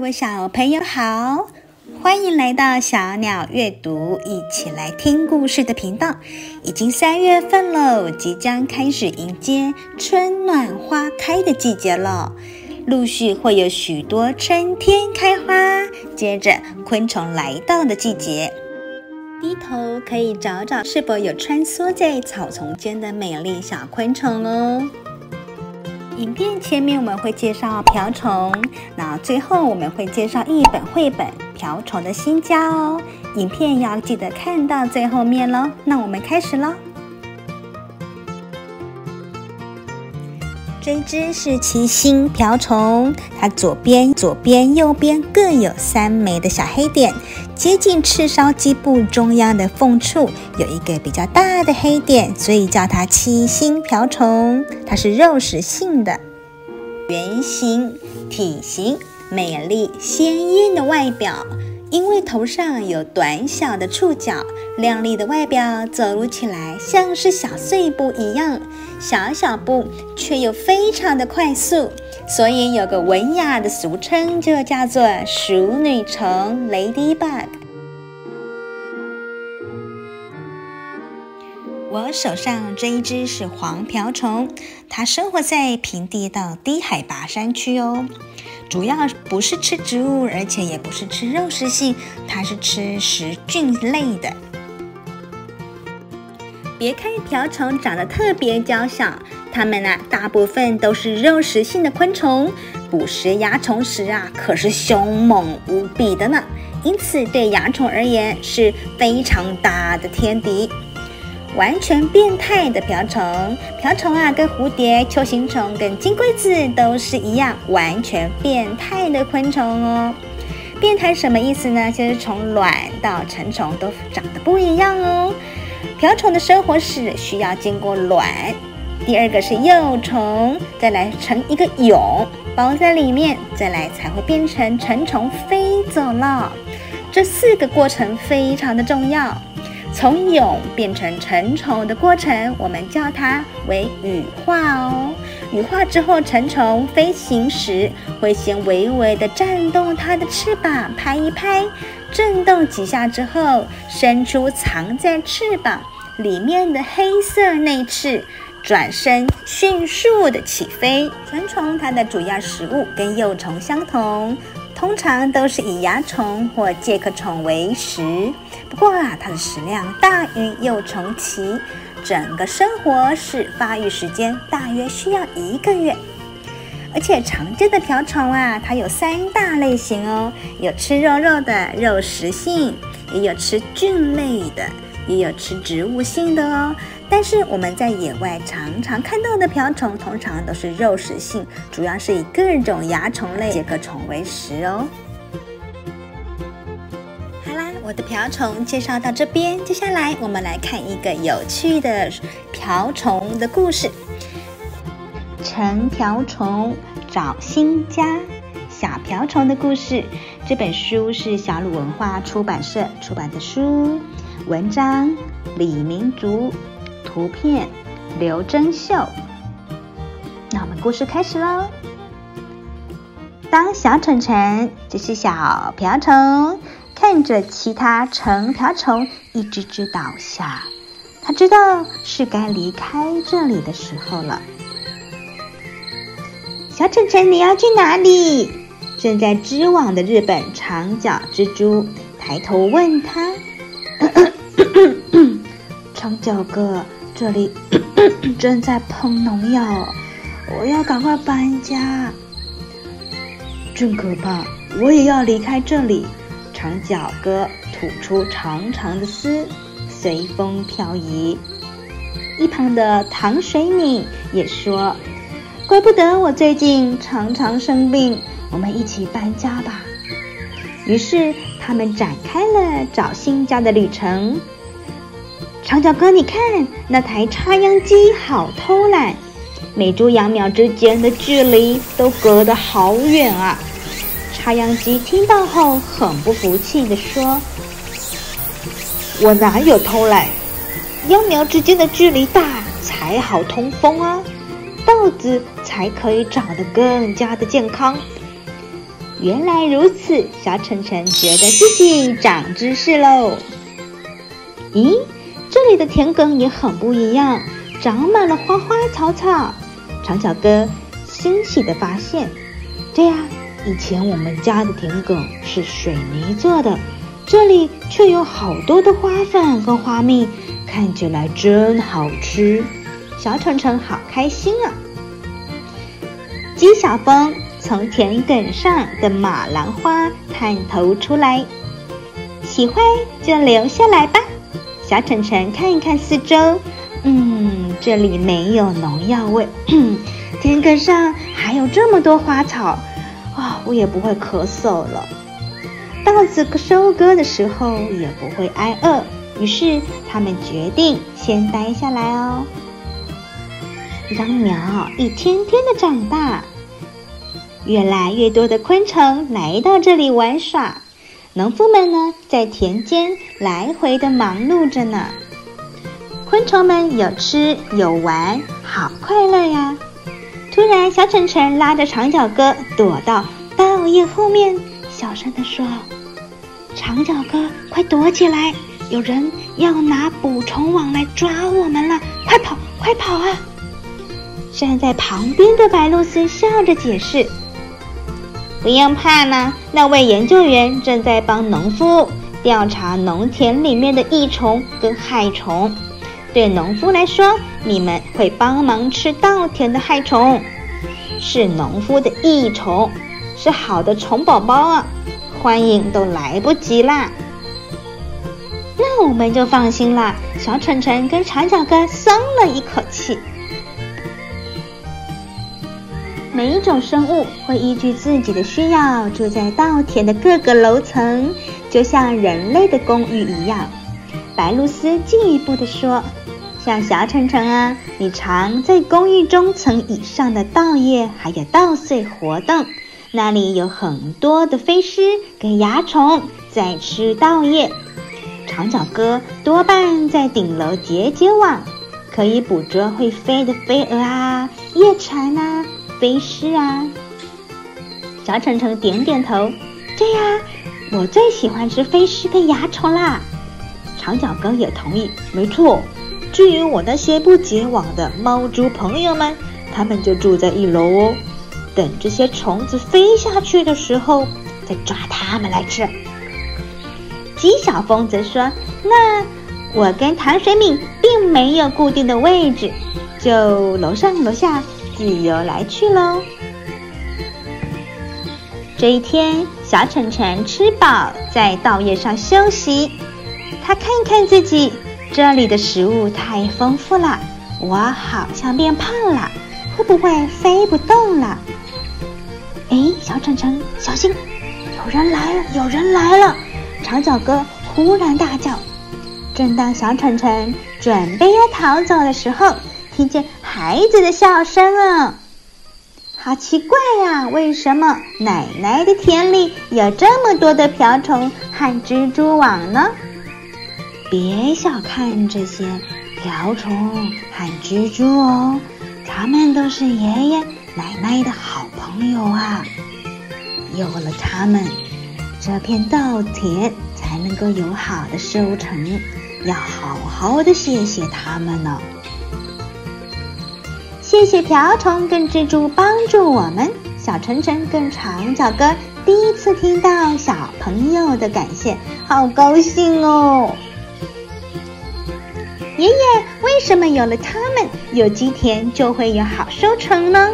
各位小朋友好，欢迎来到小鸟阅读，一起来听故事的频道。已经三月份了，即将开始迎接春暖花开的季节了，陆续会有许多春天开花，接着昆虫来到的季节。低头可以找找是否有穿梭在草丛间的美丽小昆虫哦。影片前面我们会介绍瓢虫，那最后我们会介绍一本绘本《瓢虫的新家》哦。影片要记得看到最后面喽。那我们开始喽。这一只是七星瓢虫，它左边、左边、右边各有三枚的小黑点，接近赤烧基部中央的缝处有一个比较大的黑点，所以叫它七星瓢虫。它是肉食性的，圆形体型，美丽鲜艳的外表。因为头上有短小的触角，亮丽的外表，走路起来像是小碎步一样，小小步却又非常的快速，所以有个文雅的俗称，就叫做淑女虫 （Ladybug）。我手上这一只是黄瓢虫，它生活在平地到低海拔山区哦。主要不是吃植物，而且也不是吃肉食性，它是吃食菌类的。别看瓢虫长得特别娇小，它们啊大部分都是肉食性的昆虫，捕食蚜虫时啊可是凶猛无比的呢。因此对蚜虫而言是非常大的天敌。完全变态的瓢虫，瓢虫啊，跟蝴蝶、球形虫、跟金龟子都是一样，完全变态的昆虫哦。变态什么意思呢？就是从卵到成虫都长得不一样哦。瓢虫的生活史需要经过卵，第二个是幼虫，再来成一个蛹包在里面，再来才会变成成虫飞走了。这四个过程非常的重要。从蛹变成成虫的过程，我们叫它为羽化哦。羽化之后，成虫飞行时会先微微地颤动它的翅膀，拍一拍，震动几下之后，伸出藏在翅膀里面的黑色内翅，转身迅速地起飞。成虫它的主要食物跟幼虫相同。通常都是以蚜虫或介壳虫为食，不过啊，它的食量大于幼虫期，整个生活史发育时间大约需要一个月。而且常见的瓢虫啊，它有三大类型哦，有吃肉肉的肉食性，也有吃菌类的，也有吃植物性的哦。但是我们在野外常常看到的瓢虫，通常都是肉食性，主要是以各种蚜虫类、介壳虫为食哦。好啦，我的瓢虫介绍到这边，接下来我们来看一个有趣的瓢虫的故事。成瓢虫找新家，小瓢虫的故事。这本书是小鲁文化出版社出版的书，文章李明竹。图片刘珍秀，那我们故事开始喽。当小橙橙，这是小瓢虫，看着其他成瓢虫一只只倒下，他知道是该离开这里的时候了。小橙橙，你要去哪里？正在织网的日本长脚蜘蛛抬头问他。长脚哥。这里 正在喷农药，我要赶快搬家。真可怕！我也要离开这里。长脚哥吐出长长的丝，随风飘移。一旁的糖水女也说：“怪不得我最近常常生病，我们一起搬家吧。”于是他们展开了找新家的旅程。长脚哥，你看那台插秧机好偷懒，每株秧苗之间的距离都隔得好远啊！插秧机听到后很不服气地说：“我哪有偷懒？秧苗之间的距离大才好通风啊，稻子才可以长得更加的健康。”原来如此，小澄澄觉得自己长知识喽。咦，这里的田埂也很不一样，长满了花花草草。长脚哥欣喜地发现，对呀，以前我们家的田埂是水泥做的，这里却有好多的花粉和花蜜，看起来真好吃。小澄澄好开心啊！姬小峰从田埂上的马兰花探头出来，喜欢就留下来吧。小橙橙看一看四周，嗯，这里没有农药味，田埂上还有这么多花草，啊、我也不会咳嗽了。稻子收割的时候也不会挨饿，于是他们决定先待下来哦。让苗一天天的长大。越来越多的昆虫来到这里玩耍，农夫们呢，在田间来回的忙碌着呢。昆虫们有吃有玩，好快乐呀！突然，小澄澄拉着长脚哥躲到稻叶后面，小声地说：“长脚哥，快躲起来！有人要拿捕虫网来抓我们了，快跑，快跑啊！”站在旁边的白露丝笑着解释。不用怕呢，那位研究员正在帮农夫调查农田里面的益虫跟害虫。对农夫来说，你们会帮忙吃稻田的害虫，是农夫的益虫，是好的虫宝宝啊！欢迎都来不及啦。那我们就放心了。小蠢蠢跟长脚哥松了一口气。每一种生物会依据自己的需要住在稻田的各个楼层，就像人类的公寓一样。白鹭鸶进一步地说：“像小橙橙啊，你常在公寓中层以上的稻叶还有稻穗活动，那里有很多的飞狮跟蚜虫在吃稻叶。长脚哥多半在顶楼结结网，可以捕捉会飞的飞蛾啊、叶蝉啊。”飞狮啊，小橙橙点点头。对呀，我最喜欢吃飞狮跟蚜虫啦。长脚哥也同意，没错。至于我那些不结网的猫猪朋友们，他们就住在一楼哦，等这些虫子飞下去的时候，再抓它们来吃。鸡小峰则说：“那我跟唐水敏并没有固定的位置，就楼上楼下。”自由来去喽。这一天，小澄澄吃饱，在稻叶上休息。他看看自己，这里的食物太丰富了，我好像变胖了，会不会飞不动了？哎，小澄澄，小心，有人来了，有人来了！长脚哥忽然大叫。正当小澄澄准备要逃走的时候，听见孩子的笑声啊，好奇怪呀！为什么奶奶的田里有这么多的瓢虫和蜘蛛网呢？别小看这些瓢虫和蜘蛛哦，它们都是爷爷奶奶的好朋友啊！有了它们，这片稻田才能够有好的收成，要好好的谢谢它们呢。谢谢瓢虫跟蜘蛛帮助我们，小晨晨跟长脚哥第一次听到小朋友的感谢，好高兴哦！爷爷，为什么有了他们，有机田就会有好收成呢？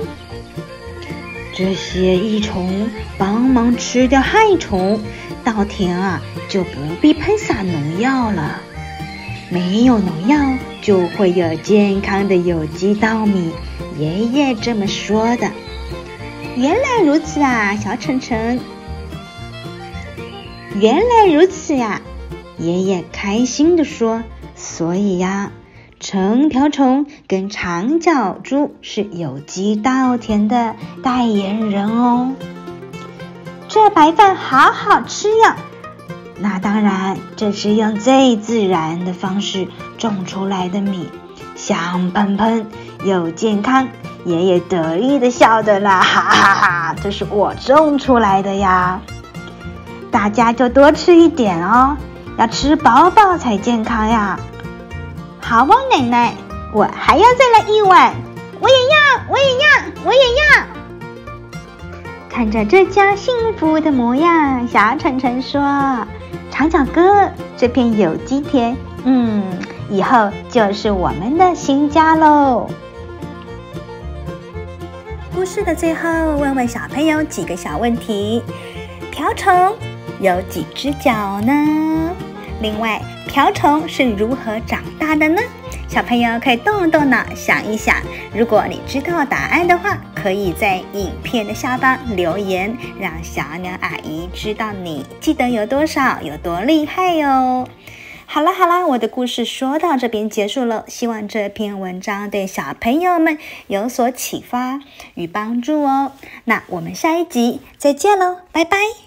这些益虫帮忙吃掉害虫，稻田啊就不必喷洒农药了。没有农药，就会有健康的有机稻米。爷爷这么说的。原来如此啊，小澄澄。原来如此呀，爷爷开心地说。所以呀，橙瓢虫跟长脚猪是有机稻田的代言人哦。这白饭好好吃哟。那当然，这是用最自然的方式种出来的米，香喷喷又健康，爷爷得意的笑着啦，哈哈哈！这是我种出来的呀，大家就多吃一点哦，要吃饱饱才健康呀。好哦，奶奶，我还要再来一碗，我也要，我也要，我也要。看着这家幸福的模样，小澄澄说：“长脚哥，这片有机田，嗯，以后就是我们的新家喽。”故事的最后，问问小朋友几个小问题：瓢虫有几只脚呢？另外，瓢虫是如何长大的呢？小朋友可以动动脑想一想，如果你知道答案的话，可以在影片的下方留言，让小鸟阿姨知道你记得有多少，有多厉害哟。好啦好啦，我的故事说到这边结束了，希望这篇文章对小朋友们有所启发与帮助哦。那我们下一集再见喽，拜拜。